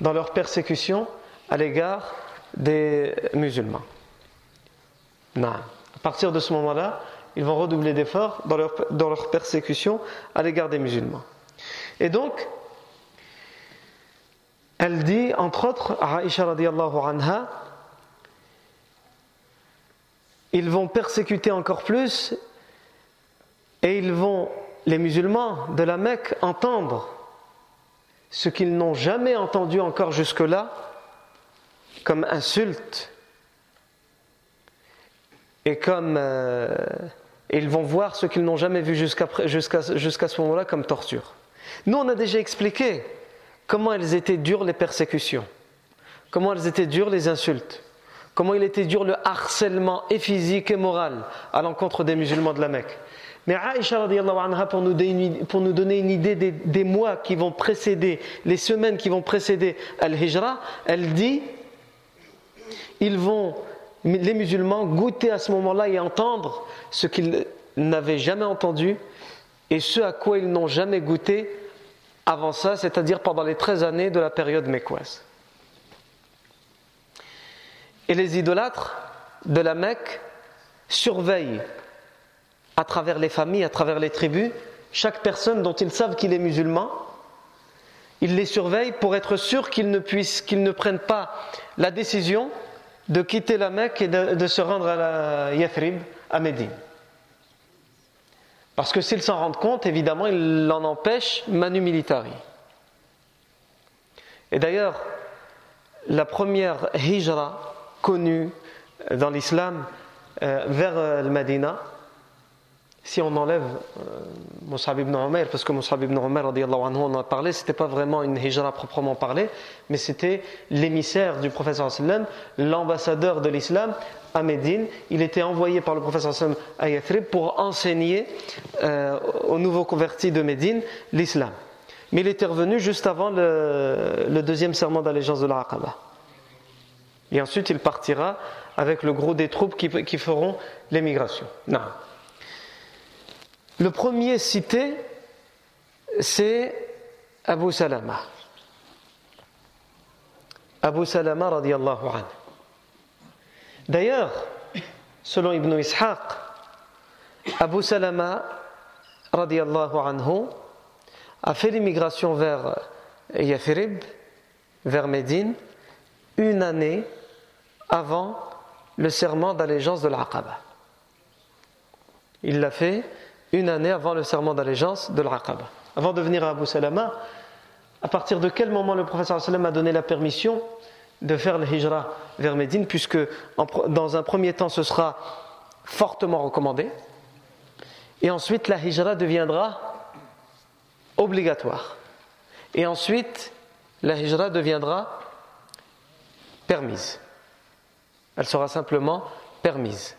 dans leur persécution à l'égard des musulmans. Non. À partir de ce moment-là, ils vont redoubler d'efforts dans leur, dans leur persécution à l'égard des musulmans. Et donc, elle dit, entre autres, à Aisha radiallahu anha, ils vont persécuter encore plus et ils vont, les musulmans de la Mecque, entendre ce qu'ils n'ont jamais entendu encore jusque-là comme insulte et comme euh, ils vont voir ce qu'ils n'ont jamais vu jusqu'à ce moment-là comme torture. Nous, on a déjà expliqué comment elles étaient dures les persécutions, comment elles étaient dures les insultes, comment il était dur le harcèlement et physique et moral à l'encontre des musulmans de la Mecque. Mais Aïcha anha, pour nous pour nous donner une idée des, des, mois qui vont précéder, les semaines qui vont précéder Al-Hijra, elle dit ils vont, les musulmans, goûter à ce moment-là et entendre ce qu'ils n'avaient jamais entendu et ce à quoi ils n'ont jamais goûté avant ça, c'est-à-dire pendant les 13 années de la période mécoise. Et les idolâtres de la Mecque surveillent à travers les familles, à travers les tribus, chaque personne dont ils savent qu'il est musulman, ils les surveillent pour être sûrs qu'ils ne puissent, qu'ils ne prennent pas la décision de quitter la Mecque et de, se rendre à la Yathrib, à Médine. Parce que s'ils s'en rendent compte, évidemment, ils l'en empêchent manu militari. Et d'ailleurs, la première hijra connue dans l'islam euh, vers euh, le Medina, si on enlève euh, Mus'ab ibn Umar, parce que Mus'ab ibn anhu, on en a parlé, c'était pas vraiment une hijra proprement parlée, mais c'était l'émissaire du professeur sallam, l'ambassadeur de l'islam à Médine. Il était envoyé par le professeur sallam à Yathrib pour enseigner euh, aux nouveaux convertis de Médine l'islam. Mais il était revenu juste avant le, deuxième serment d'allégeance de l'Aqaba. Et ensuite, il partira avec le gros des troupes qui, qui feront l'émigration. Non. Le premier cité, c'est Abu Salama. Abu Salama radiallahu anhu. D'ailleurs, selon Ibn Ishaq, Abu Salama radiallahu anhu a fait l'immigration vers Yathrib, vers Médine, une année avant le serment d'allégeance de l'Aqaba. Il l'a fait une année avant le serment d'allégeance de l'Aqaba. Avant de venir à Abu Salama, à partir de quel moment le professeur a donné la permission de faire le hijra vers Médine, puisque dans un premier temps ce sera fortement recommandé, et ensuite la hijra deviendra obligatoire, et ensuite la hijra deviendra permise. Elle sera simplement permise.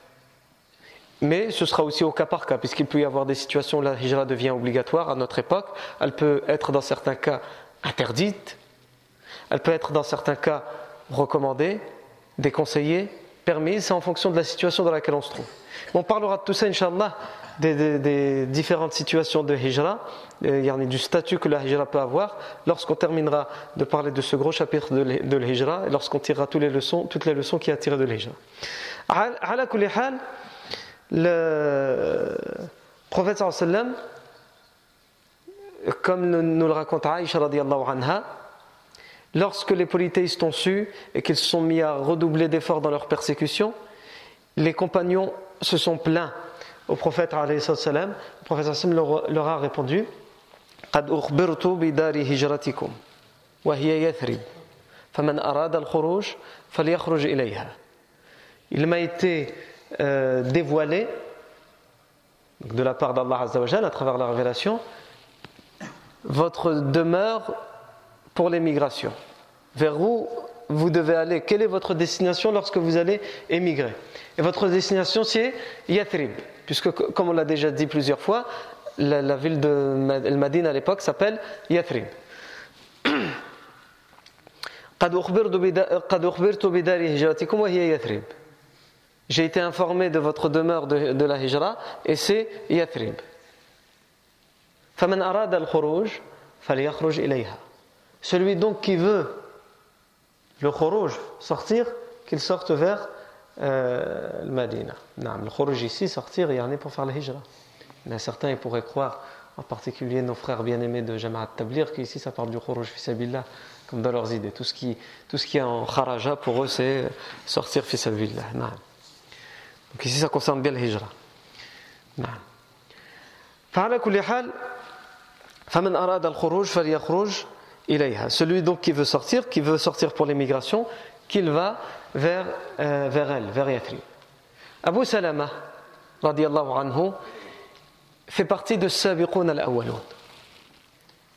Mais ce sera aussi au cas par cas, puisqu'il peut y avoir des situations où la hijra devient obligatoire à notre époque. Elle peut être dans certains cas interdite. Elle peut être dans certains cas recommandée, déconseillée, permise. C'est en fonction de la situation dans laquelle on se trouve. On parlera de tout ça, Inch'Allah, des, différentes situations de hijra, a du statut que la hijra peut avoir, lorsqu'on terminera de parler de ce gros chapitre de l'hijra, et lorsqu'on tirera toutes les leçons, toutes les leçons qui a tirées de l'hijra le prophète sallam, comme nous le raconte Aïcha radiallahu anha, lorsque les polythéistes ont su et qu'ils se sont mis à redoubler d'efforts dans leur persécution, les compagnons se sont plaints au prophète sallam. Le prophète sallam leur, a répondu قد أخبرت بدار هجرتكم وهي يثرب فمن أراد الخروج فليخرج إليها Il m'a été euh, dévoilé de la part d'Allah à travers la révélation votre demeure pour l'émigration. Vers où vous devez aller? Quelle est votre destination lorsque vous allez émigrer? Et votre destination c'est Yathrib, puisque comme on l'a déjà dit plusieurs fois, la, ville de Madine à l'époque s'appelle Yathrib. J'ai été informé de votre demeure de, la hijra et c'est Yathrib. Celui donc qui veut le khuruj, sortir, qu'il sorte vers euh, le Madina. Non, le khuruj ici, sortir, il y en a pour faire le hijra. Mais certains pourraient croire, en particulier nos frères bien-aimés de Jama'at Tablir, qu'ici ça parle du khuruj fisabillah, comme dans leurs idées. Tout ce qui, tout ce qui est en kharaja pour eux, c'est sortir fisabillah. Non. Donc ici, ça concerne bien le hijra. Non. فعلى كل حال فمن أراد الخروج فليخرج celui donc qui veut sortir, qui veut sortir pour l'émigration, qu'il va vers, euh, vers elle, vers Yathrib. Abu Salama, radiallahu anhu, fait partie de Sabiqun al-Awwalun.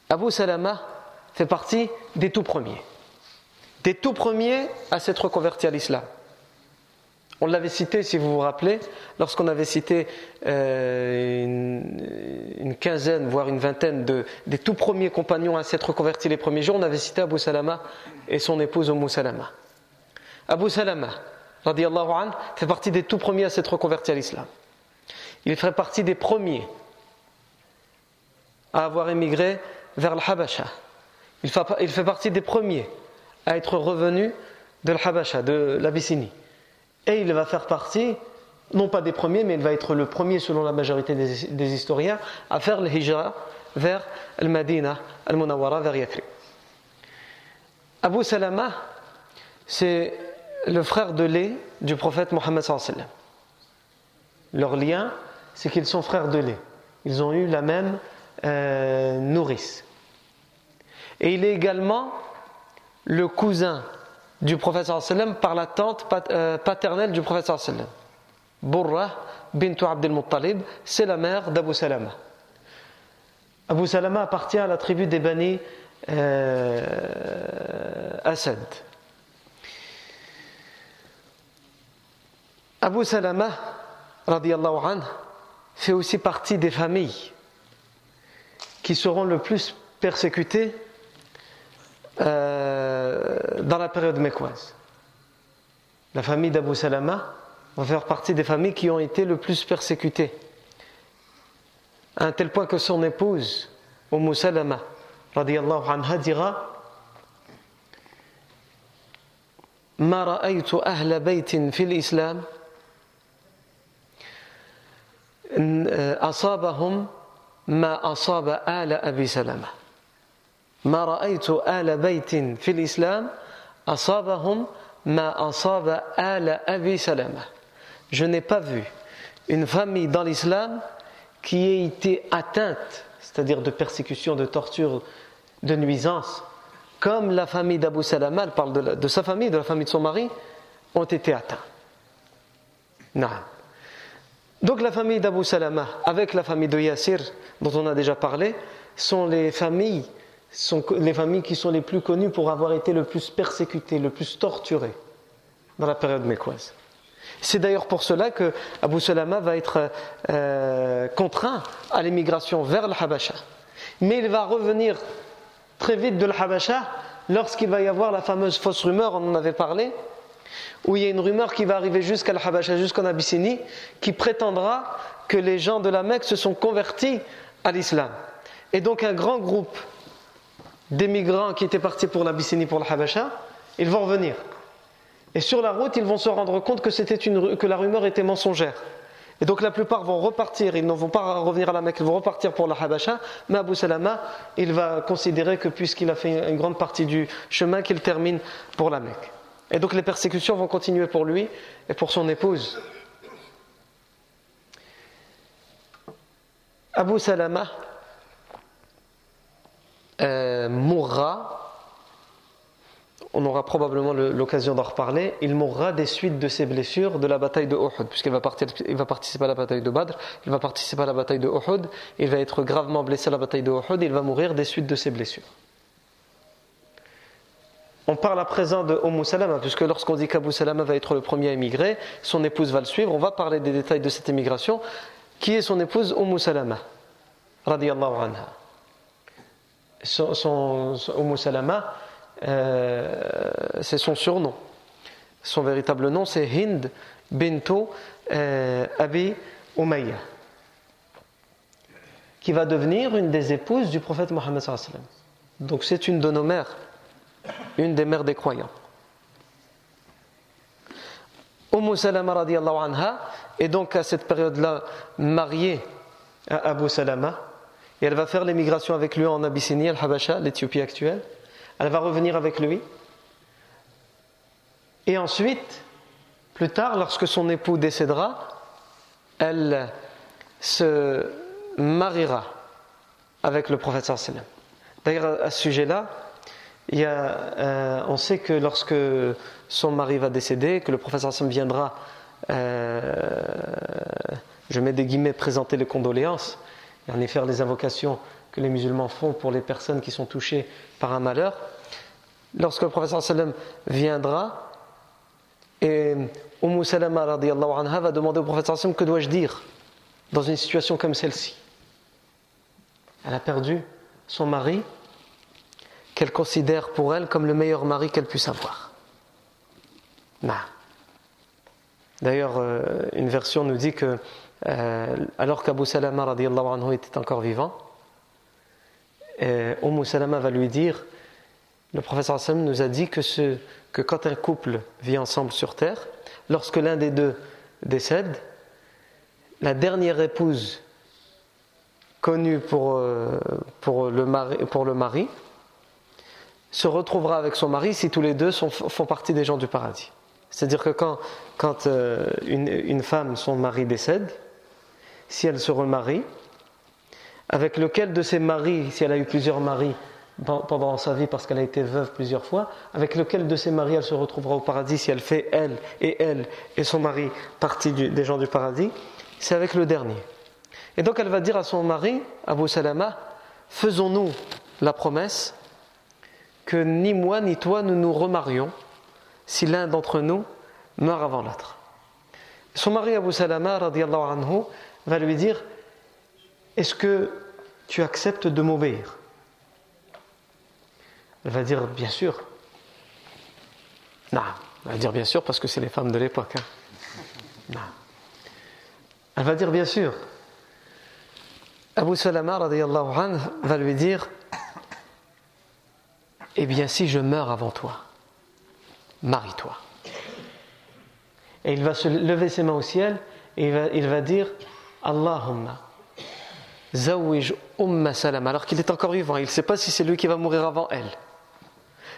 Abu Salama fait partie des tout premiers. Des tout premiers à s'être convertis à l'islam. On l'avait cité, si vous vous rappelez, lorsqu'on avait cité euh, une, quinzaine, voire une vingtaine de, des tout premiers compagnons à s'être convertis les premiers jours, on avait cité Abu Salama et son épouse Umm Salama. Abu Salama, radiallahu anhu, fait partie des tout premiers à s'être convertis à l'islam. Il fait partie des premiers à avoir émigré vers le Habasha. Il fait, il fait partie des premiers à être revenu de l'Habasha, de l'Abyssinie. Et il va faire partie, non pas des premiers, mais il va être le premier, selon la majorité des, historiens, à faire le hijra vers le Madina, al Munawara, vers Yathrib. Abu Salama, c'est le frère de lait du prophète Mohammed sallam. Leur lien, c'est qu'ils sont frères de lait. Ils ont eu la même euh, nourrice. Et il est également le cousin du prophète sallam par la tante euh, paternelle du prophète sallam. Burra bintu Abdel Muttalib, c'est la mère d'Abu Salama. Abu Salama appartient à la tribu des Bani euh, Asad. Abu Salama, radiallahu anhu, fait aussi partie des familles qui seront le plus persécutées euh, dans la période mécoise. La famille d'Abu Salama va faire partie des familles qui ont été le plus persécutées. À un tel point que son épouse, Umm Salama, radiallahu anha, dira ما رأيت أهل بيت في الإسلام أصابهم ما أصاب آل أبي سلمة ما رأيت آل بيت في الإسلام أصابهم ما أصاب آل أبي سلمة Je n'ai pas vu une famille dans l'islam qui ait été atteinte, c'est-à-dire de persécution, de torture, de nuisance, comme la famille d'Abu Salama, elle parle de, de, sa famille, de la famille de son mari, ont été atteints. Non. Donc la famille d'Abu Salama, avec la famille de Yassir, dont on a déjà parlé, sont les familles sont les familles qui sont les plus connues pour avoir été le plus persécutées, le plus torturées dans la période mécoise. C'est d'ailleurs pour cela que Abu Salama va être euh, contraint à l'émigration vers le Habasha. Mais il va revenir très vite de Habasha lorsqu'il va y avoir la fameuse fausse rumeur, on en avait parlé, où il y a une rumeur qui va arriver jusqu'à Habasha, jusqu'en Abyssinie, qui prétendra que les gens de la Mecque se sont convertis à l'islam. Et donc un grand groupe des migrants qui étaient partis pour l'Abyssinie, pour le Habasha, ils vont revenir. Et sur la route, ils vont se rendre compte que, c'était une, que la rumeur était mensongère. Et donc la plupart vont repartir, ils ne vont pas revenir à la Mecque, ils vont repartir pour la Habasha, mais Abu Salama, il va considérer que puisqu'il a fait une grande partie du chemin, qu'il termine pour la Mecque. Et donc les persécutions vont continuer pour lui et pour son épouse. Abu Salama, euh, mourra, on aura probablement l'occasion d'en reparler, il mourra des suites de ses blessures de la bataille de Uhud, puisqu'il va, participer à la bataille de Badr, il va participer à la bataille de Uhud, il va être gravement blessé à la bataille de Uhud, et il va mourir des suites de ses blessures. On parle à présent de Salama, puisque lorsqu'on dit qu'Abu Salama va être le premier à émigrer, son épouse va le suivre, on va parler des détails de cette émigration. Qui est son épouse? Umm Salama Radiallahu anha son, son, Salama, euh, c'est son surnom. Son véritable nom, c'est Hind bintu euh, Abi Umayya, qui va devenir une des épouses du prophète Mohammed. Donc c'est une de nos mères, une des mères des croyants. Umm Salama radiallahu anha est donc à cette période-là mariée à Abu Salama et elle va faire l'émigration avec lui en Abyssinie, Al-Habasha, l'Éthiopie actuelle. Elle va revenir avec lui. Et ensuite, plus tard, lorsque son époux décédera, elle se mariera avec le prophète sallam. D'ailleurs, à ce sujet-là, euh, on sait que lorsque son mari va décéder, que le prophète sallam viendra, euh, je mets des guillemets, présenter les condoléances, et en faire les invocations que les musulmans font pour les personnes qui sont touchées par un malheur. Lorsque le prophète sallam viendra, et Umm Salama anha, va demander au prophète sallam que dois-je dire dans une situation comme celle-ci? Elle a perdu son mari qu'elle considère pour elle comme le meilleur mari qu'elle puisse avoir. D'ailleurs, euh, une version nous dit que euh, alors qu'Abu Salama anhu était encore vivant, euh, Salama va lui dire le professeur Hassan nous a dit que, ce, que quand un couple vit ensemble sur terre, lorsque l'un des deux décède, la dernière épouse connue pour, euh, le, mari, se retrouvera avec son mari si tous les deux font partie des gens du paradis. C'est-à-dire que quand, une, femme, son mari décède, si elle se remarie, avec lequel de ses maris, si elle a eu plusieurs maris pendant sa vie parce qu'elle a été veuve plusieurs fois, avec lequel de ses maris elle se retrouvera au paradis si elle fait elle et elle et son mari partie des gens du paradis, c'est avec le dernier. Et donc elle va dire à son mari, Abu Salama, faisons-nous la promesse que ni moi ni toi nous nous remarions si l'un d'entre nous meurt avant l'autre. Son mari Abu Salama anhu, va lui dire Est-ce que tu acceptes de m'obéir Elle va dire Bien sûr. Non, elle va dire bien sûr parce que c'est les femmes de l'époque. Hein. Elle va dire bien sûr. Abu Salama va lui dire Eh bien, si je meurs avant toi, marie-toi. Et il va se lever ses mains au ciel et il va, dire Allahumma zawij umma salam alors qu'il est encore vivant, il ne sait pas si c'est lui qui va mourir avant elle.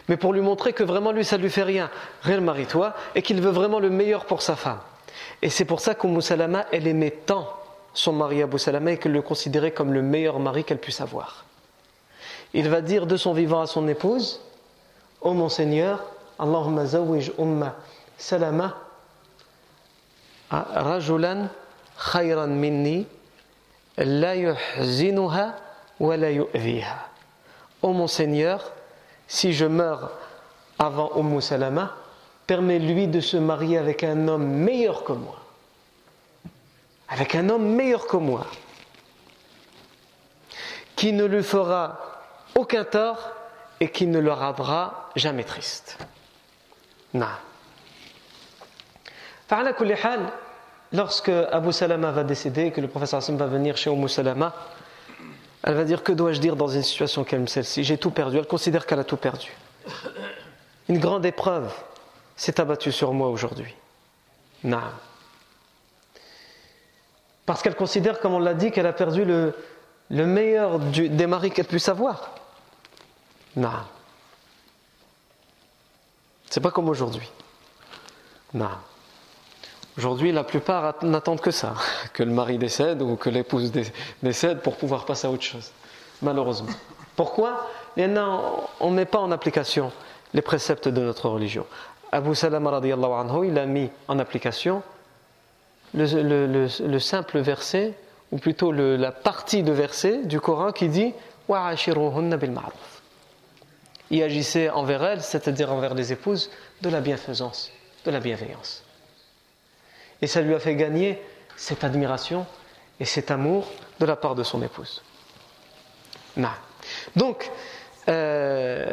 Mais pour lui montrer que vraiment lui ça lui fait rien, rien marie-toi et qu'il veut vraiment le meilleur pour sa femme. Et c'est pour ça qu'Umm Salama elle aimait tant son mari Abu Salama et qu'elle le considérait comme le meilleur mari qu'elle puisse avoir. Il va dire de son vivant à son épouse Ô oh mon Seigneur, Allahumma zawij umma salama rajulan yu'viha. Ô mon Seigneur, si je meurs avant Umm Salama, permets-lui de se marier avec un homme meilleur que moi avec un homme meilleur que moi, qui ne lui fera aucun tort et qui ne le rendra jamais triste. Non. Lorsque Abu Salama va décéder, que le professeur Hassan va venir chez Abu Salama, elle va dire Que dois-je dire dans une situation comme celle-ci? J'ai tout perdu. Elle considère qu'elle a tout perdu. Une grande épreuve s'est abattue sur moi aujourd'hui. Non. Parce qu'elle considère, comme on l'a dit, qu'elle a perdu le, meilleur des maris qu'elle puisse avoir. Non. C'est pas comme aujourd'hui. Non. Aujourd'hui, la plupart n'attendent que ça, que le mari décède ou que l'épouse décède pour pouvoir passer à autre chose. Malheureusement. Pourquoi? On ne met pas en application les préceptes de notre religion. Abu Salama anhu, il a mis en application le, simple verset, ou plutôt la partie de verset du Coran qui dit y agissait envers elles, c'est-à-dire envers les épouses, de la bienfaisance, de la bienveillance. Et ça lui a fait gagner cette admiration et cet amour de la part de son épouse. Donc, euh,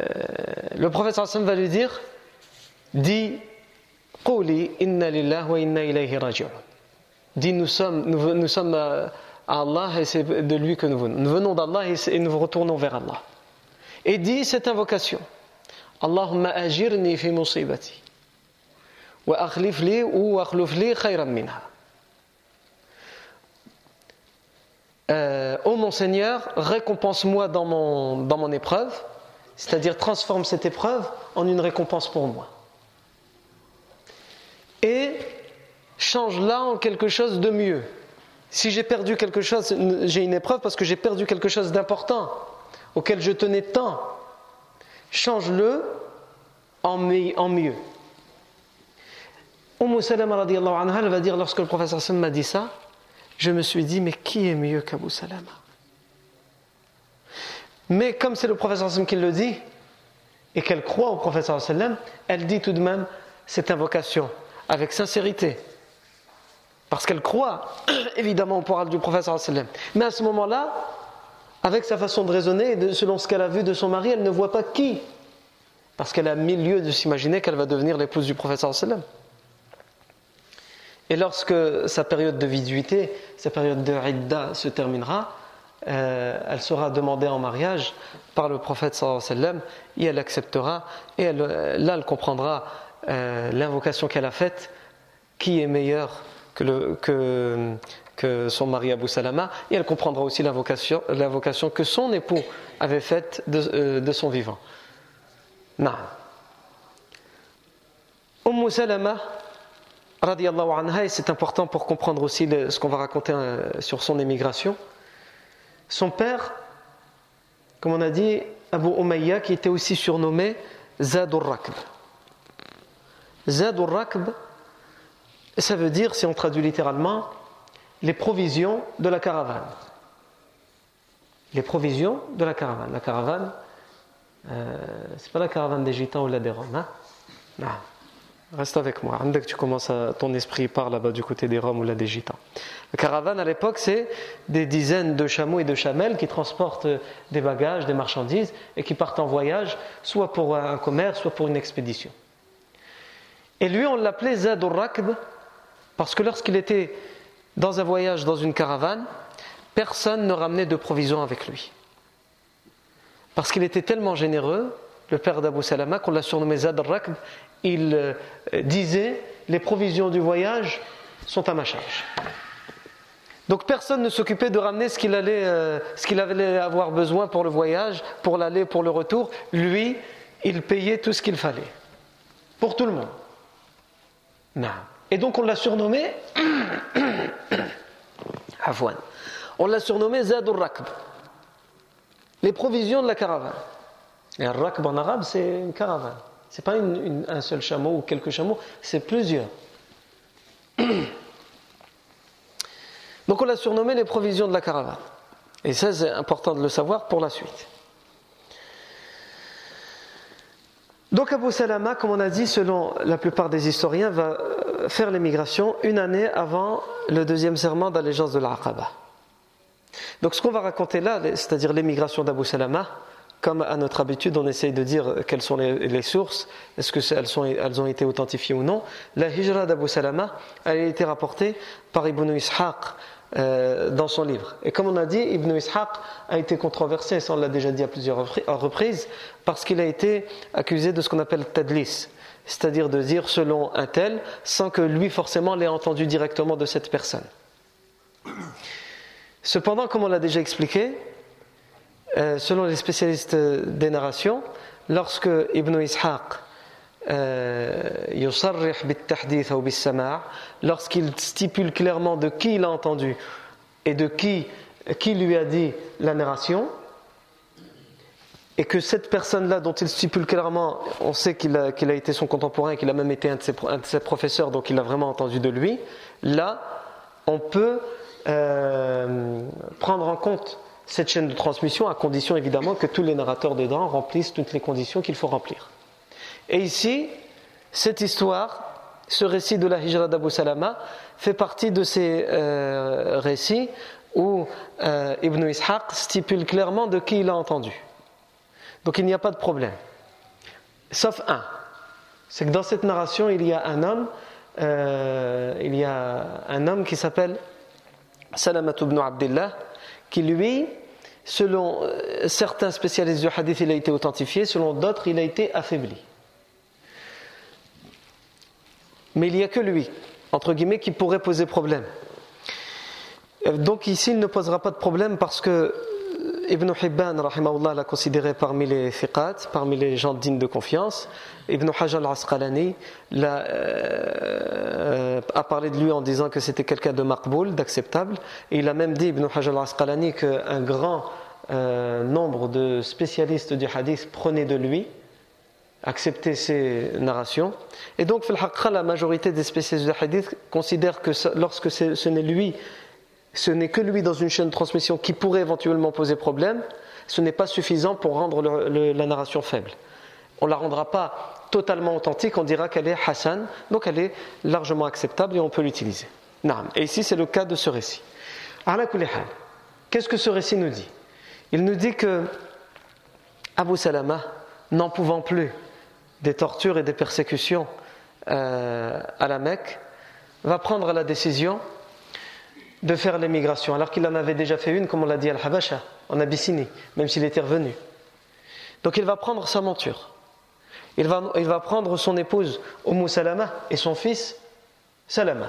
le prophète sallam va lui dire Quli inna lillah wa inna ilayhi raji'un dit nous sommes, nous, sommes à Allah et c'est de lui que nous venons. Nous venons d'Allah et, nous retournons vers Allah. Et dit cette invocation Allahumma ajirni fi musibati وأخلف لي وأخلف لي خيرا منها euh, Oh mon Seigneur, récompense-moi dans mon, dans mon épreuve, c'est-à-dire transforme cette épreuve en une récompense pour moi. Et change-la en quelque chose de mieux. Si j'ai perdu quelque chose, j'ai une épreuve parce que j'ai perdu quelque chose d'important, auquel je tenais tant, change-le en mieux. Umm Salama anha, elle va dire lorsque le professeur Sam m'a dit ça, je me suis dit mais qui est mieux qu'Abu Salama? Mais comme c'est le professeur Sam qui le dit et qu'elle croit au professeur Sallam, elle dit tout de même cette invocation avec sincérité. Parce qu'elle croit évidemment au parole du professeur Sallam. Mais à ce moment-là, avec sa façon de raisonner selon ce qu'elle a vu de son mari, elle ne voit pas qui. Parce qu'elle a mille lieux de s'imaginer qu'elle va devenir l'épouse du professeur Sallam. Et lorsque sa période de viduité, sa période de Idda se terminera, euh, elle sera demandée en mariage par le prophète sallam et elle acceptera et là elle comprendra euh, l'invocation qu'elle a faite qui est meilleur que, que, son mari Abu Salama et elle comprendra aussi l'invocation, que son époux avait faite de, euh, son vivant. Non. Umm Salama anha, et c'est important pour comprendre aussi ce qu'on va raconter euh, sur son émigration. Son père, comme on a dit, Abu Umayya, qui était aussi surnommé Zadur Rakb. Zadur Rakb, ça veut dire, si on traduit littéralement, les provisions de la caravane. Les provisions de la caravane. La caravane, euh, c'est pas la caravane des gitans ou la des roms. Hein? Non. Reste avec moi. Tu commences à, ton esprit part là-bas du côté des Roms ou là des Gitans. La caravane à l'époque, c'est des dizaines de chameaux et de chamelles qui transportent des bagages, des marchandises et qui partent en voyage, soit pour un commerce, soit pour une expédition. Et lui, on l'appelait Zadur Rakb parce que lorsqu'il était dans un voyage dans une caravane, personne ne ramenait de provisions avec lui. Parce qu'il était tellement généreux, le père d'Abu Salama, qu'on l'a surnommé Zadur Rakb, il euh, disait les provisions du voyage sont à ma charge. Donc personne ne s'occupait de ramener ce qu'il allait, euh, ce qu'il allait avoir besoin pour le voyage, pour l'aller, pour le retour. Lui, il payait tout ce qu'il fallait. Pour tout le monde. Non. Et donc on l'a surnommé. On l'a surnommé Zadur Rakb. Les provisions de la caravane. Et un Rakb en arabe, c'est une caravane. Ce n'est pas un seul chameau ou quelques chameaux, c'est plusieurs. Donc on l'a surnommé les provisions de la caravane. Et ça, c'est important de le savoir pour la suite. Donc Abu Salama, comme on a dit, selon la plupart des historiens, va euh, faire l'émigration une année avant le deuxième serment d'allégeance de l'Aqaba. Donc ce qu'on va raconter là, c'est-à-dire l'émigration d'Abu Salama, comme à notre habitude, on essaye de dire quelles sont les, sources, est-ce qu'elles elles ont été authentifiées ou non. La hijra d'Abu Salama, elle a été rapportée par Ibn Ishaq euh, dans son livre. Et comme on a dit, Ibn Ishaq a été controversé, ça on l'a déjà dit à plusieurs reprises, parce qu'il a été accusé de ce qu'on appelle tadlis, c'est-à-dire de dire selon un tel, sans que lui forcément l'ait entendu directement de cette personne. Cependant, comme on l'a déjà expliqué, euh, selon les spécialistes des narrations, lorsque Ibn Ishaq euh, lorsqu'il stipule clairement de qui il a entendu et de qui, qui lui a dit la narration, et que cette personne-là, dont il stipule clairement, on sait qu'il a, qu'il a, été son contemporain, qu'il a même été un de, ses, un de, ses, professeurs, donc il a vraiment entendu de lui, là, on peut euh, prendre en compte cette chaîne de transmission à condition évidemment que tous les narrateurs dedans remplissent toutes les conditions qu'il faut remplir. Et ici, cette histoire, ce récit de la hijra d'Abu Salama fait partie de ces euh, récits où euh, Ibn Ishaq stipule clairement de qui il a entendu. Donc il n'y a pas de problème. Sauf un. C'est que dans cette narration, il y a un homme, euh, il y a un homme qui s'appelle Salamat ibn Abdullah, qui lui, selon euh, certains spécialistes du hadith, il a été authentifié, selon d'autres, il a été affaibli. Mais il n'y a que lui, entre guillemets, qui pourrait poser problème. Donc ici, il ne posera pas de problème parce que Ibn Hibban l'a considéré parmi les fiqat, parmi les gens dignes de confiance. Ibn Hajar al-Asqalani euh, a parlé de lui en disant que c'était quelqu'un de maqboul, d'acceptable. Il a même dit, Ibn Hajar al-Asqalani, qu'un grand euh, nombre de spécialistes du hadith prenaient de lui, acceptaient ses narrations. Et donc, la majorité des spécialistes du hadith considèrent que lorsque ce n'est lui ce n'est que lui dans une chaîne de transmission qui pourrait éventuellement poser problème, ce n'est pas suffisant pour rendre la narration faible. On ne la rendra pas totalement authentique, on dira qu'elle est Hassan, donc elle est largement acceptable et on peut l'utiliser. Et ici, c'est le cas de ce récit. Qu'est-ce que ce récit nous dit? Il nous dit que Abu Salama, n'en pouvant plus des tortures et des persécutions euh, à la Mecque, va prendre la décision de faire l'émigration, alors qu'il en avait déjà fait une, comme on l'a dit, Al-Habasha, en Abyssinie, même s'il était revenu. Donc il va prendre sa monture. Il va, il va prendre son épouse, Umm Salama, et son fils, Salama,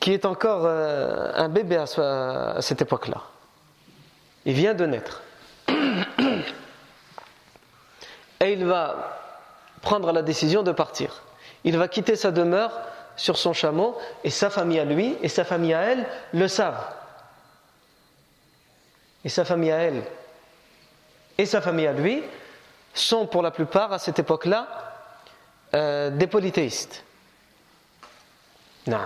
qui est encore euh, un bébé à, à cette époque-là. Il vient de naître. Et il va prendre la décision de partir. Il va quitter sa demeure sur son chameau, et sa famille à lui, et sa famille à elle le savent. Et sa famille à elle et sa famille à lui sont pour la plupart à cette époque-là euh, des polythéistes. Non.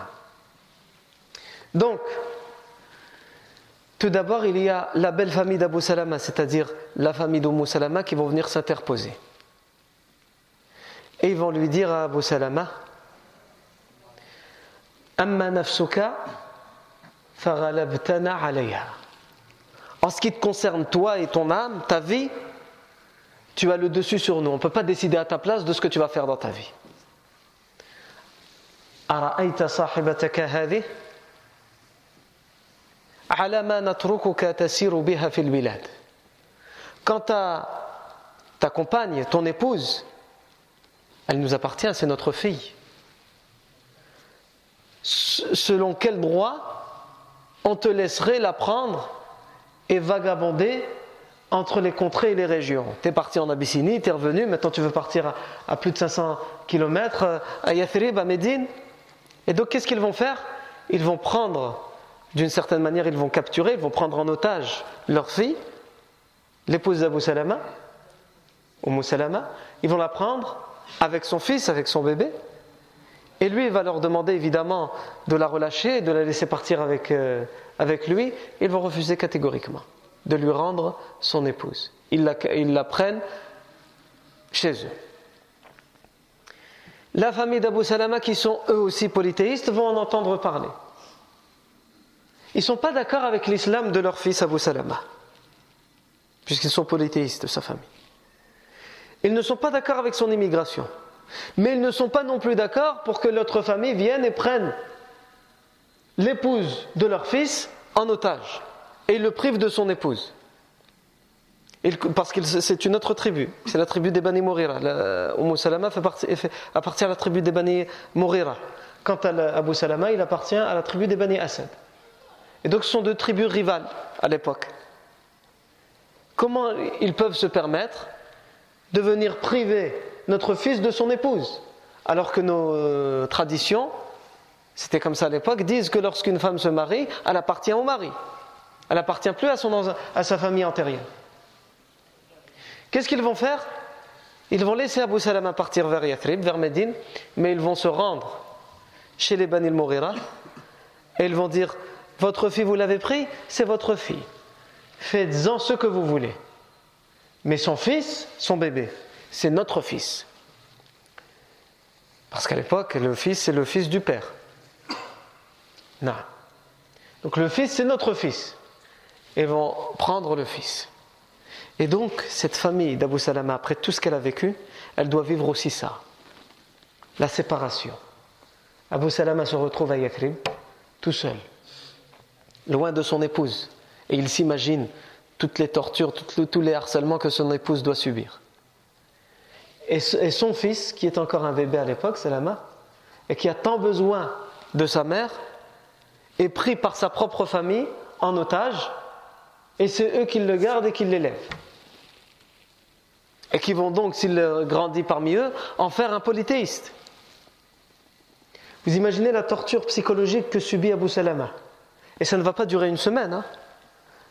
Donc, tout d'abord, il y a la belle famille d'Abu Salama, c'est-à-dire la famille d'Abu Salama qui vont venir s'interposer. Et ils vont lui dire à Abu Salama en ce qui te concerne toi et ton âme, ta vie, tu as le dessus sur nous. On ne peut pas décider à ta place de ce que tu vas faire dans ta vie. Quant à ta compagne, ton épouse, elle nous appartient, c'est notre fille selon quel droit on te laisserait la prendre et vagabonder entre les contrées et les régions. Tu es parti en Abyssinie, tu es revenu, maintenant tu veux partir à, plus de 500 km euh, à Yathrib, à Médine. Et donc qu'est-ce qu'ils vont faire? Ils vont prendre, d'une certaine manière, ils vont capturer, ils vont prendre en otage leur fille, l'épouse d'Abu Salama, ou Salama, ils vont la prendre avec son fils, avec son bébé, et lui, il va leur demander évidemment de la relâcher, de la laisser partir avec, euh, avec lui. Ils vont refuser catégoriquement de lui rendre son épouse. Ils la, ils la prennent chez eux. La famille d'Abu Salama, qui sont eux aussi polythéistes, vont en entendre parler. Ils ne sont pas d'accord avec l'islam de leur fils Abu Salama, puisqu'ils sont polythéistes, sa famille. Ils ne sont pas d'accord avec son immigration. Mais ils ne sont pas non plus d'accord pour que l'autre famille vienne et prenne l'épouse de leur fils en otage et le prive de son épouse. parce que c'est une autre tribu, c'est la tribu des Bani Morira. Umm Salama fait appartient à la tribu des Bani Morira. Quant à Abu Salama, il appartient à la tribu des Bani Asad. Et donc ce sont deux tribus rivales à l'époque. Comment ils peuvent se permettre de venir priver notre fils de son épouse. Alors que nos euh, traditions, c'était comme ça à l'époque, disent que lorsqu'une femme se marie, elle appartient au mari. Elle n'appartient plus à, son, à sa famille antérieure. Qu'est-ce qu'ils vont faire? Ils vont laisser Abu Salama partir vers Yathrib, vers Médine, mais ils vont se rendre chez les Banil Morira et ils vont dire Votre fille, vous l'avez pris C'est votre fille. Faites-en ce que vous voulez. Mais son fils, son bébé, c'est notre fils. Parce qu'à l'époque, le fils, c'est le fils du père. Non. Donc le fils, c'est notre fils. Et vont prendre le fils. Et donc, cette famille d'Abu Salama, après tout ce qu'elle a vécu, elle doit vivre aussi ça. La séparation. Abu Salama se retrouve à Yakrim, tout seul, loin de son épouse. Et il s'imagine toutes les tortures, tous les harcèlements que son épouse doit subir. Et son fils, qui est encore un bébé à l'époque, Salama, et qui a tant besoin de sa mère, est pris par sa propre famille en otage, et c'est eux qui le gardent et qui l'élèvent. Et qui vont donc, s'il grandit parmi eux, en faire un polythéiste. Vous imaginez la torture psychologique que subit Abu Salama. Et ça ne va pas durer une semaine, hein.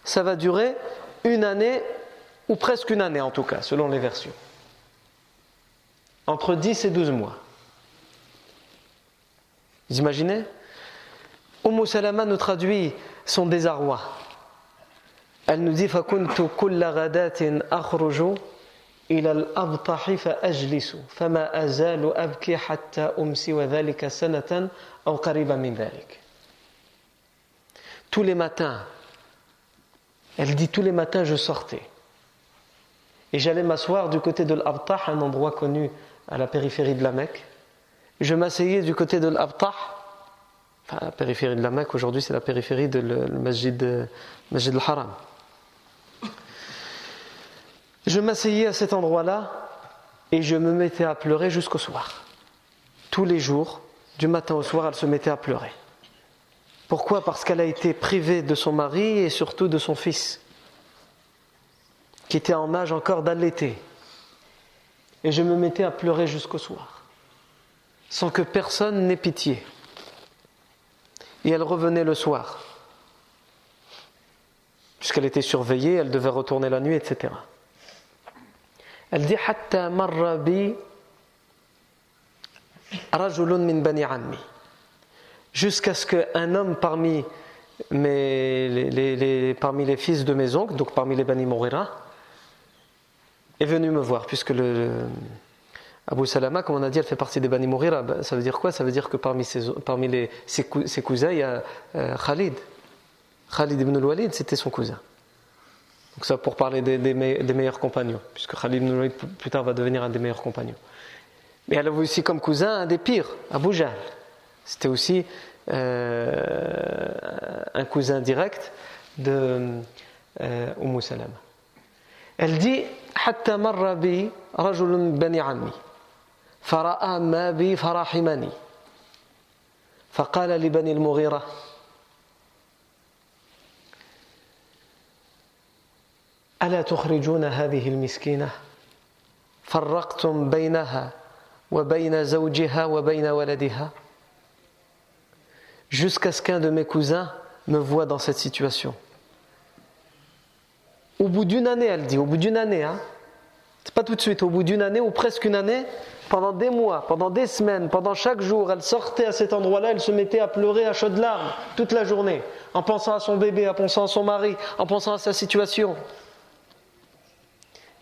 ça va durer une année, ou presque une année en tout cas, selon les versions. Entre 10 et 12 mois. Vous imaginez Umm Salama nous traduit son désarroi. Elle nous dit فَكُنْتُ كُلَّ غَدَاتٍ أَخْرُجُ إلى الأبطح فأجلس فما أزال أبكي حتى أمسي وذلك سنة أو قريبا من ذلك tous les matins, elle dit tous les matins je sortais. Et j'allais m'asseoir du côté de l'Abtah, un endroit connu à la périphérie de la Mecque. Je m'asseyais du côté de l'Abtah, enfin la périphérie de la Mecque, aujourd'hui c'est la périphérie de le, Masjid al-Haram. Je m'asseyais à cet endroit-là et je me mettais à pleurer jusqu'au soir. Tous les jours, du matin au soir, elle se mettait à pleurer. Pourquoi? Parce qu'elle a été privée de son mari et surtout de son fils, qui était en âge encore d'allaiter. Et je me mettais à pleurer jusqu'au soir, sans que personne n'ait pitié. Et elle revenait le soir, puisqu'elle était surveillée, elle devait retourner la nuit, etc. Elle dit Hatta marra bi rajulun min bani ammi jusqu'à ce qu'un homme parmi, les, parmi les fils de mes oncles, donc parmi les Bani Mourira, est venu me voir, puisque Abu Salama, comme on a dit, elle fait partie des Bani Mourira. Ben, ça veut dire quoi? Ça veut dire que parmi, ses, parmi les, ses, cousins, il y a euh, Khalid. Khalid ibn al-Walid, c'était son cousin. Donc ça pour parler des, des, meilleurs compagnons, puisque Khalid ibn al-Walid plus tard va devenir un des meilleurs compagnons. Mais elle avait aussi comme cousin un des pires, Abu Jahl. C'était aussi euh, un cousin direct de euh, umm Salama. Elle dit حتى مر بي رجل من بني عمي فرأى ما بي فرحمني. فقال لبني المغيرة ألا تخرجون هذه المسكينة؟ فرقتم بينها وبين زوجها وبين ولدها. Jusqu'à ce qu'un de mes cousins me voie dans cette situation. Au bout d'une année, elle dit, au bout d'une année, hein, c'est pas tout de suite, au bout d'une année ou presque une année, pendant des mois, pendant des semaines, pendant chaque jour, elle sortait à cet endroit-là, elle se mettait à pleurer à chaudes larmes toute la journée, en pensant à son bébé, en pensant à son mari, en pensant à sa situation.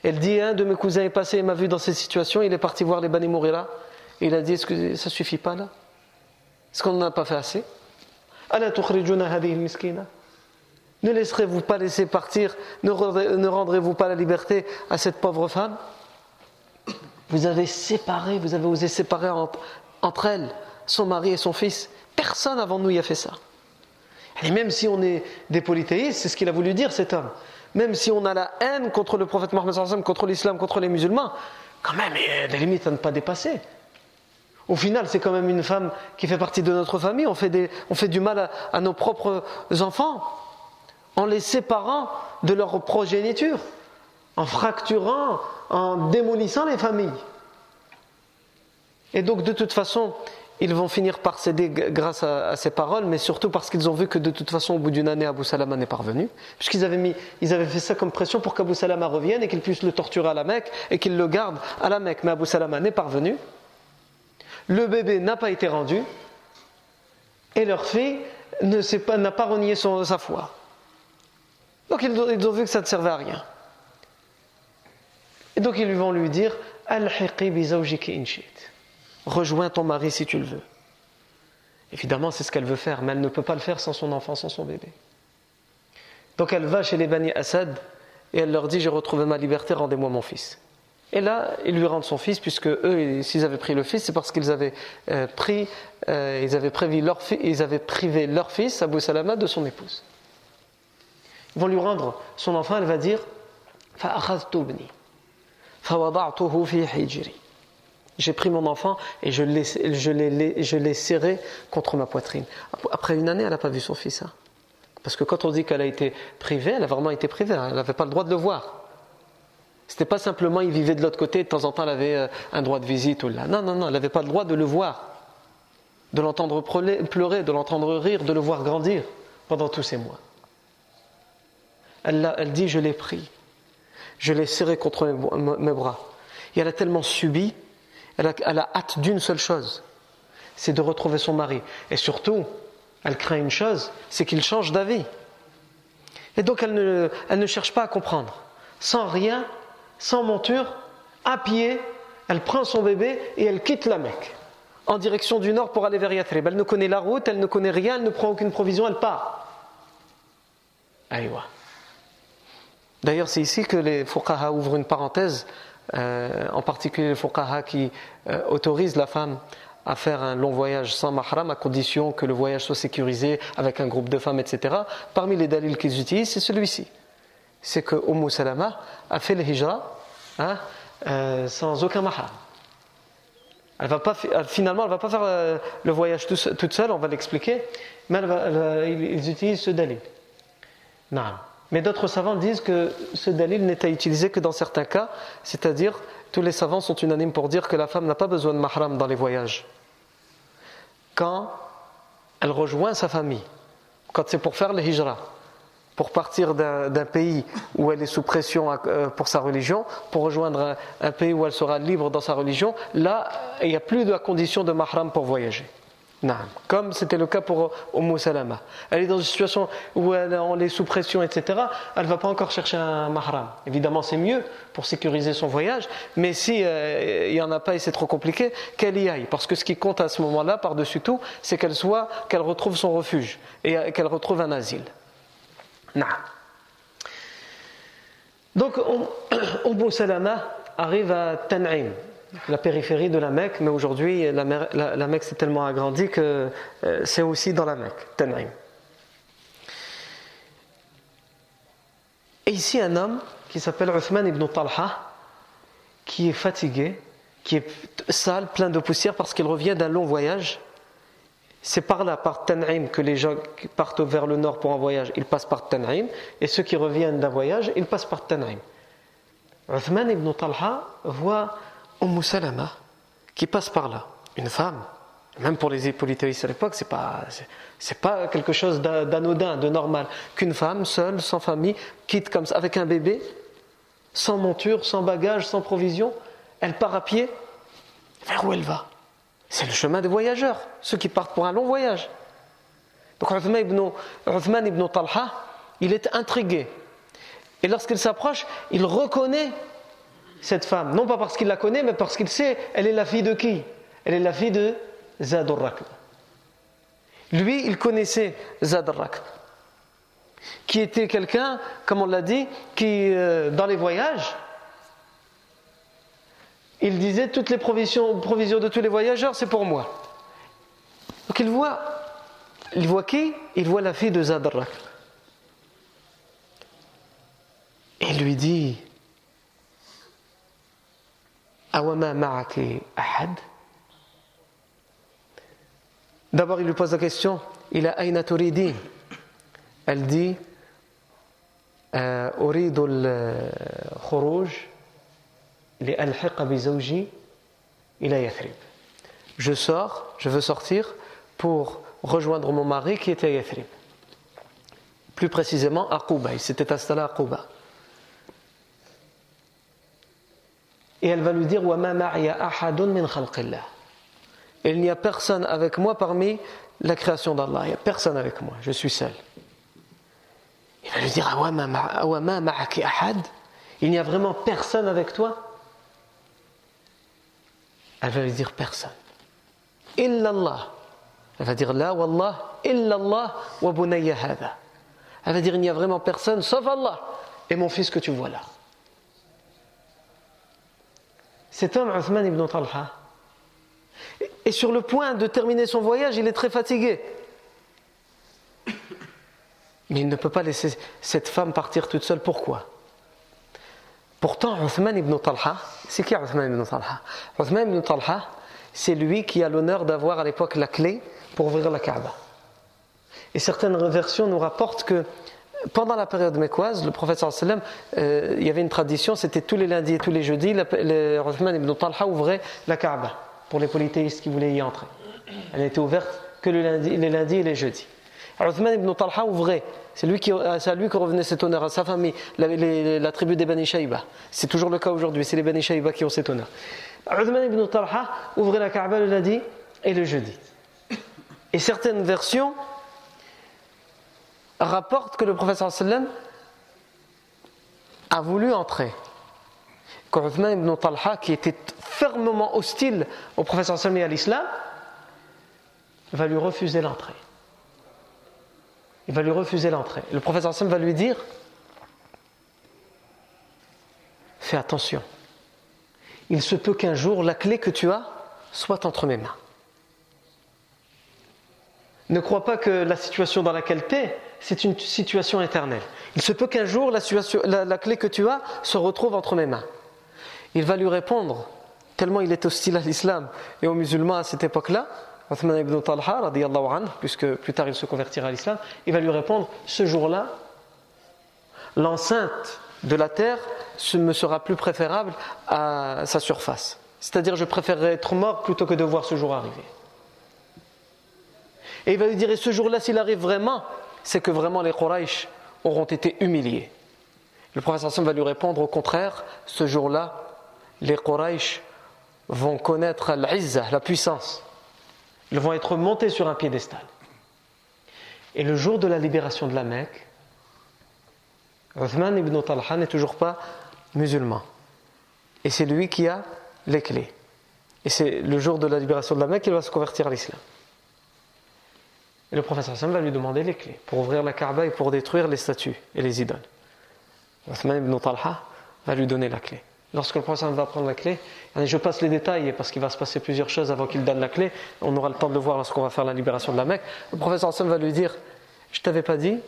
Elle dit, un de mes cousins est passé et m'a vu dans cette situation, il est parti voir les Bani Mourira, et il a dit, est-ce que ça suffit pas là? Est-ce qu'on n'en a pas fait assez? Ne laisserez-vous pas laisser partir Ne rendrez-vous pas la liberté à cette pauvre femme? Vous avez séparé, vous avez osé séparer entre, elles, son mari et son fils. Personne avant nous y a fait ça. Et même si on est des polythéistes, c'est ce qu'il a voulu dire cet homme. Même si on a la haine contre le prophète Mohammed, contre l'islam, contre les musulmans, quand même, il y a des limites à ne pas dépasser. Au final, c'est quand même une femme qui fait partie de notre famille. On fait, du mal à, nos propres enfants en les séparant de leur progéniture, en fracturant, en démolissant les familles. Et donc, de toute façon, ils vont finir par céder grâce à, ces paroles, mais surtout parce qu'ils ont vu que de toute façon, au bout d'une année, Abu Salama n'est pas revenu, puisqu'ils avaient, ils avaient fait ça comme pression pour qu'Abu Salama revienne et qu'il puisse le torturer à la Mecque et qu'il le garde à la Mecque. Mais Abu Salama n'est pas revenu le bébé n'a pas été rendu et leur fille n'a pas, renié sa foi. Donc ils ont, vu que ça ne servait à rien. Et donc ils vont lui dire Rejoins ton mari si tu le veux. Évidemment, c'est ce qu'elle veut faire, mais elle ne peut pas le faire sans son enfant, sans son bébé. Donc elle va chez les Bani Assad et elle leur dit J'ai retrouvé ma liberté, rendez-moi mon fils. Et là, ils lui rendent son fils, puisque eux, s'ils avaient pris le fils, c'est parce qu'ils avaient euh, pris, euh, ils avaient ils avaient privé leur fils, Abu Salama, de son épouse. Vont lui rendre son enfant, elle va dire J'ai pris mon enfant et je l'ai serré contre ma poitrine. Après une année, elle n'a pas vu son fils. Hein. Parce que quand on dit qu'elle a été privée, elle a vraiment été privée. Hein. Elle n'avait pas le droit de le voir. C'était pas simplement il vivait de l'autre côté, de temps en temps elle avait euh, un droit de visite ou là. Non, non, non, elle n'avait pas le droit de le voir, de l'entendre pleurer, de l'entendre rire, de le voir grandir pendant tous ces mois. Elle, dit Je l'ai pris, je l'ai serré contre mes, bras. Et elle a tellement subi, elle a, hâte d'une seule chose c'est de retrouver son mari. Et surtout, elle craint une chose c'est qu'il change d'avis. Et donc elle ne, elle ne cherche pas à comprendre. Sans rien, sans monture, à pied, elle prend son bébé et elle quitte la Mecque en direction du nord pour aller vers Yathrib. Elle ne connaît la route, elle ne connaît rien, elle ne prend aucune provision, elle part. Aïwa. D'ailleurs, c'est ici que les fuqaha ouvrent une parenthèse, euh, en particulier les fuqaha qui euh, autorisent la femme à faire un long voyage sans mahram à condition que le voyage soit sécurisé avec un groupe de femmes, etc. Parmi les dalils qu'ils utilisent, c'est celui-ci c'est que Umm Salama a fait le hijra hein, euh, sans aucun mahram. Elle va pas, finalement, elle ne va pas faire euh, le voyage toute seule, on va l'expliquer, mais ils utilisent ce dalil. Non. Mais d'autres savants disent que ce dalil n'est à utiliser que dans certains cas, c'est-à-dire tous les savants sont unanimes pour dire que la femme n'a pas besoin de mahram dans les voyages. Quand elle rejoint sa famille, quand c'est pour faire le hijra, pour partir d'un pays où elle est sous pression euh, pour sa religion, pour rejoindre un, pays où elle sera libre dans sa religion, là, il n'y a plus de condition de mahram pour voyager. Comme c'était le cas pour Umm Salama. Elle est dans une situation où elle, est sous pression, etc. Elle ne va pas encore chercher un mahram. Évidemment, c'est mieux pour sécuriser son voyage, mais si euh, il n'y en a pas et c'est trop compliqué, qu'elle y aille. Parce que ce qui compte à ce moment-là, par-dessus tout, c'est qu'elle soit, qu'elle retrouve son refuge et euh, qu'elle retrouve un asile. Donc, Umm Salama arrive à Tan'im, la périphérie de la Mecque, mais aujourd'hui, la, Mecque s'est tellement agrandie que euh, c'est aussi dans la Mecque, Tan'im. Et ici, un homme qui s'appelle Uthman ibn Talha, qui est fatigué, qui est sale, plein de poussière parce qu'il revient d'un long voyage c'est par là, par Tan'im, que les gens qui partent vers le nord pour un voyage, ils passent par Tan'im, et ceux qui reviennent d'un voyage, ils passent par Tan'im. Uthman ibn Talha voit Umm Salama qui passe par là, une femme. Même pour les polythéistes à l'époque, c'est pas, c'est pas quelque chose d'anodin, de normal, qu'une femme seule, sans famille, quitte comme ça, avec un bébé, sans monture, sans bagage, sans provision, elle part à pied. Vers où elle va? C'est le chemin des voyageurs, ceux qui partent pour un long voyage. Donc Uthman ibn, Talha, il est intrigué. Et lorsqu'il s'approche, il reconnaît cette femme. Non pas parce qu'il la connaît, mais parce qu'il sait, elle est la fille de qui? Elle est la fille de Zadur Lui, il connaissait Zadur qui était quelqu'un, comme on l'a dit, qui, euh, dans les voyages, il disait toutes les provisions, de tous les voyageurs, c'est pour moi. Donc il voit, il voit qui? Il voit la fille de Zadrak. Et il lui dit Awama ahad D'abord, il lui pose la question Il a aina turidi Elle dit khuruj je sors, je veux sortir pour rejoindre mon mari qui était à Yathrib. Plus précisément à Quba, il s'était installé à Quba. Et elle va lui dire Il n'y a personne avec moi parmi la création d'Allah. Il n'y a personne avec moi, je suis seul. Il va lui dire Il n'y a vraiment personne avec toi? Elle va lui dire personne. Illallah. Elle va dire la. Elle va dire il n'y a vraiment personne sauf Allah et mon fils que tu vois là. Cet homme, Uthman ibn Talha, est sur le point de terminer son voyage, il est très fatigué. Mais il ne peut pas laisser cette femme partir toute seule. Pourquoi? Pourtant, Uthman ibn Talha, C'est qui Uthman ibn Talha? Uthman ibn Talha, c'est lui qui a l'honneur d'avoir à l'époque la clé pour ouvrir la Kaaba. Et certaines versions nous rapportent que pendant la période mécoise, le prophète sallam, euh, il y avait une tradition, c'était tous les lundis et tous les jeudis, le, Uthman ibn Talha ouvrait la Kaaba pour les polythéistes qui voulaient y entrer. Elle n'était ouverte que le lundi, les lundis et les jeudis. Uthman ibn Talha ouvrait, c'est lui qui, à lui que revenait cet honneur, à sa famille, la, tribu des Bani Shaiba. C'est toujours le cas aujourd'hui, c'est les Bani Shaiba qui ont cet honneur. Uthman ibn Talha ouvrait la Kaaba le lundi et le jeudi. Et certaines versions rapportent que le professeur sallam a voulu entrer. Quand ibn Talha, qui était fermement hostile au professeur sallam et à l'islam, va lui refuser l'entrée. Il va lui refuser l'entrée. Le professeur sallam va lui dire Fais attention. Il se peut qu'un jour la clé que tu as soit entre mes mains. Ne crois pas que la situation dans laquelle tu es, c'est une situation éternelle. Il se peut qu'un jour la, clé que tu as se retrouve entre mes mains. Il va lui répondre, tellement il est hostile à l'islam et aux musulmans à cette époque-là, Uthman ibn Talha, puisque plus tard il se convertira à l'islam, il va lui répondre Ce jour-là, l'enceinte de la terre me sera plus préférable à sa surface. C'est-à-dire, je préférerais être mort plutôt que de voir ce jour arriver. Et il va lui dire, et ce jour-là, s'il arrive vraiment, c'est que vraiment les Quraysh auront été humiliés. Le Sam va lui répondre, au contraire, ce jour-là, les Quraysh vont connaître l'izza, la puissance. Ils vont être montés sur un piédestal. Et le jour de la libération de la Mecque, Uthman ibn Talha n'est toujours pas musulman. Et c'est lui qui a les clés. Et c'est le jour de la libération de la Mecque qu'il va se convertir à l'islam. Et le professeur Sam va lui demander les clés pour ouvrir la Kaaba et pour détruire les statues et les idoles. Uthman ibn Talha va lui donner la clé. Lorsque le professeur va prendre la clé, je passe les détails parce qu'il va se passer plusieurs choses avant qu'il donne la clé. On aura le temps de le voir lorsqu'on va faire la libération de la Mecque. Le professeur Sam va lui dire Je t'avais pas dit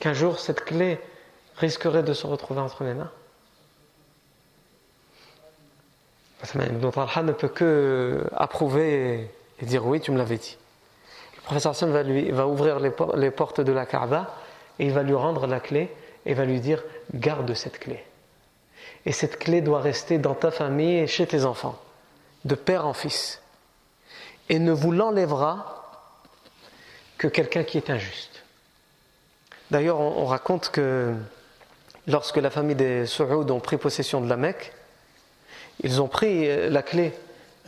qu'un jour cette clé risquerait de se retrouver entre mes mains? Uthman ibn Talha ne peut que approuver et dire oui, tu me l'avais dit professeur Hassan va, lui, va ouvrir les, portes de la Kaaba et il va lui rendre la clé et va lui dire garde cette clé. Et cette clé doit rester dans ta famille et chez tes enfants, de père en fils. Et ne vous l'enlèvera que quelqu'un qui est injuste. D'ailleurs, on, raconte que lorsque la famille des Saoud ont pris possession de la Mecque, ils ont pris euh, la clé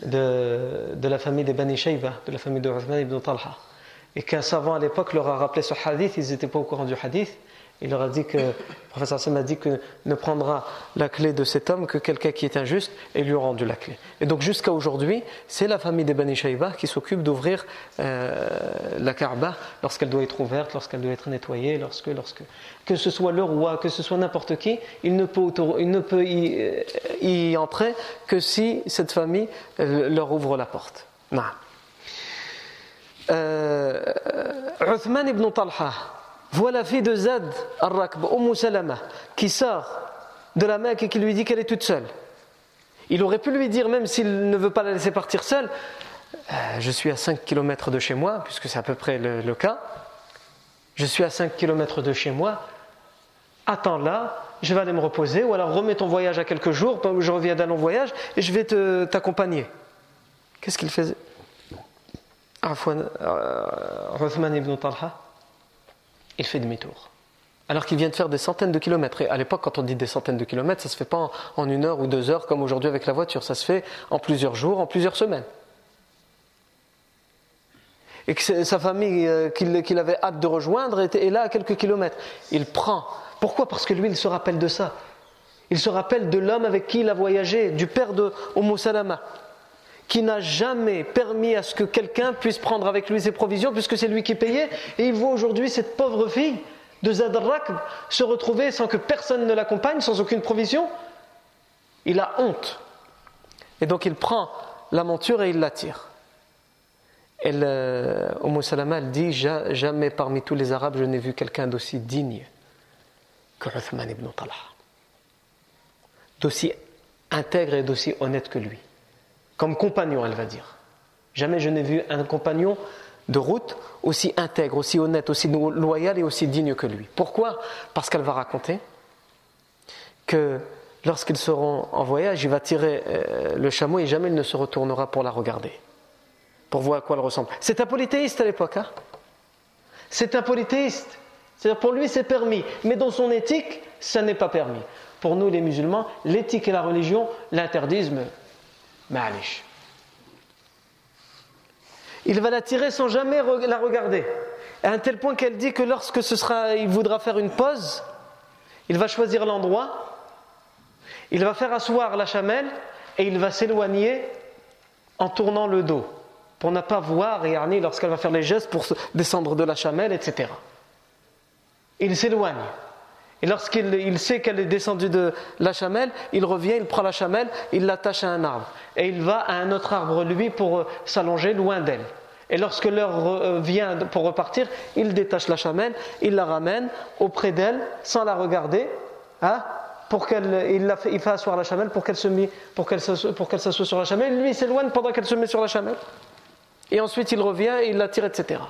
de, de la famille des Bani Shayba, de la famille de Uthman ibn Talha et qu'un savant à l'époque leur a rappelé ce hadith, ils n'étaient pas au courant du hadith. Il leur a dit que, le professeur Sam a dit que ne prendra la clé de cet homme que quelqu'un qui est injuste et lui a rendu la clé. Et donc jusqu'à aujourd'hui, c'est la famille des Bani Shayba qui s'occupe d'ouvrir euh, la Kaaba lorsqu'elle doit être ouverte, lorsqu'elle doit être nettoyée, lorsque, lorsque, que ce soit le roi, que ce soit n'importe qui, il ne peut, il ne peut y, y, entrer que si cette famille euh, leur ouvre la porte. Non. Euh, ibn Talha voit la fille de Zad al-Rakb, Umm Salama, qui sort de la Mecque et qui lui dit qu'elle est toute seule. Il aurait pu lui dire, même s'il ne veut pas la laisser partir seule, euh, je suis à 5 km de chez moi, puisque c'est à peu près le, cas. Je suis à 5 km de chez moi. Attends là, je vais aller me reposer, ou alors remets ton voyage à quelques jours, je reviens d'un long voyage, et je vais t'accompagner. Qu'est-ce qu'il faisait? Afwan, euh, ibn Talha, il fait demi-tour. Alors qu'il vient de faire des centaines de kilomètres. Et à l'époque, quand on dit des centaines de kilomètres, ça ne se fait pas en, une heure ou deux heures comme aujourd'hui avec la voiture. Ça se fait en plusieurs jours, en plusieurs semaines. Et que sa famille euh, qu'il avait hâte de rejoindre était, là à quelques kilomètres. Il prend. Pourquoi? Parce que lui, il se rappelle de ça. Il se rappelle de l'homme avec qui il a voyagé, du père de Umm Salama qui n'a jamais permis à ce que quelqu'un puisse prendre avec lui ses provisions, puisque c'est lui qui payait, et il voit aujourd'hui cette pauvre fille de Zadrak se retrouver sans que personne ne l'accompagne, sans aucune provision. Il a honte. Et donc il prend la monture et il la tire. Et Umm Salama, elle dit Jamais parmi tous les Arabes je n'ai vu quelqu'un d'aussi digne que Uthman ibn Talha. D'aussi intègre et d'aussi honnête que lui. Comme compagnon, elle va dire. Jamais je n'ai vu un compagnon de route aussi intègre, aussi honnête, aussi loyal et aussi digne que lui. Pourquoi? Parce qu'elle va raconter que lorsqu'ils seront en voyage, il va tirer euh, le chameau et jamais il ne se retournera pour la regarder, pour voir à quoi elle ressemble. C'est un polythéiste à l'époque. Hein? C'est un polythéiste. C'est-à-dire pour lui c'est permis, mais dans son éthique, ça n'est pas permis. Pour nous les musulmans, l'éthique et la religion l'interdisent, il va la tirer sans jamais la regarder. À un tel point qu'elle dit que lorsque ce sera, il voudra faire une pause, il va choisir l'endroit, il va faire asseoir la chamelle et il va s'éloigner en tournant le dos pour ne pas voir Yarni lorsqu'elle va faire les gestes pour descendre de la chamelle, etc. Il s'éloigne. Et lorsqu'il sait qu'elle est descendue de la chamelle, il revient, il prend la chamelle, il l'attache à un arbre. Et il va à un autre arbre, lui, pour euh, s'allonger loin d'elle. Et lorsque l'heure euh, vient pour repartir, il détache la chamelle, il la ramène auprès d'elle, sans la regarder, hein, pour qu'elle, il, la il la chamelle pour qu'elle, se pour qu'elle, pour qu'elle s'assoie sur la chamelle. Lui, il s'éloigne pendant qu'elle se met sur la chamelle. Et ensuite, il revient et il la tire, etc.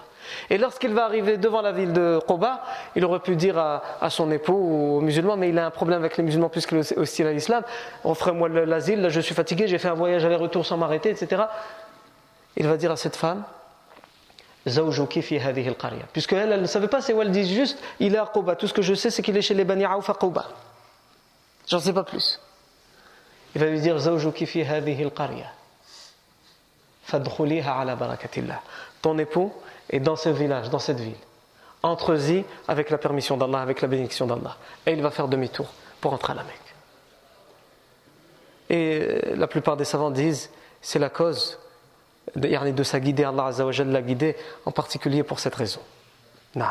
Et lorsqu'il va arriver devant la ville de Quba, il aurait pu dire à, son époux ou aux musulmans, mais il a un problème avec les musulmans puisqu'il est hostile à l'islam, offrez-moi l'asile, là je suis fatigué, j'ai fait un voyage aller-retour sans m'arrêter, etc. Il va dire à cette femme, Puisque elle, elle ne savait pas, c'est où elle dit juste, il est à Quba. Tout ce que je sais, c'est qu'il est chez les Bani Aouf à Quba. J'en sais pas plus. Il va lui dire, Ton époux et dans ce village, dans cette ville. Entre-y avec la permission d'Allah, avec la bénédiction d'Allah. Et il va faire demi-tour pour entrer à la Mecque. Et euh, la plupart des savants disent c'est la cause de, de sa guider, Allah l'a guidé en particulier pour cette raison. Non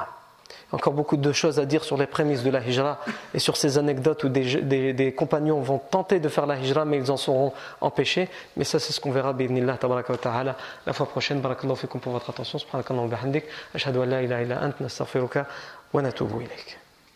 encore beaucoup de choses à dire sur les prémices de la hijra et sur ces anecdotes où des, compagnons vont tenter de faire la hijra mais ils en seront empêchés. Mais ça, c'est ce qu'on verra, ta'ala, la fois prochaine. Barakallahu fikum pour votre attention. Subhanakallahu bihamdik. Ashhadu an la ilaha illa ant, wa.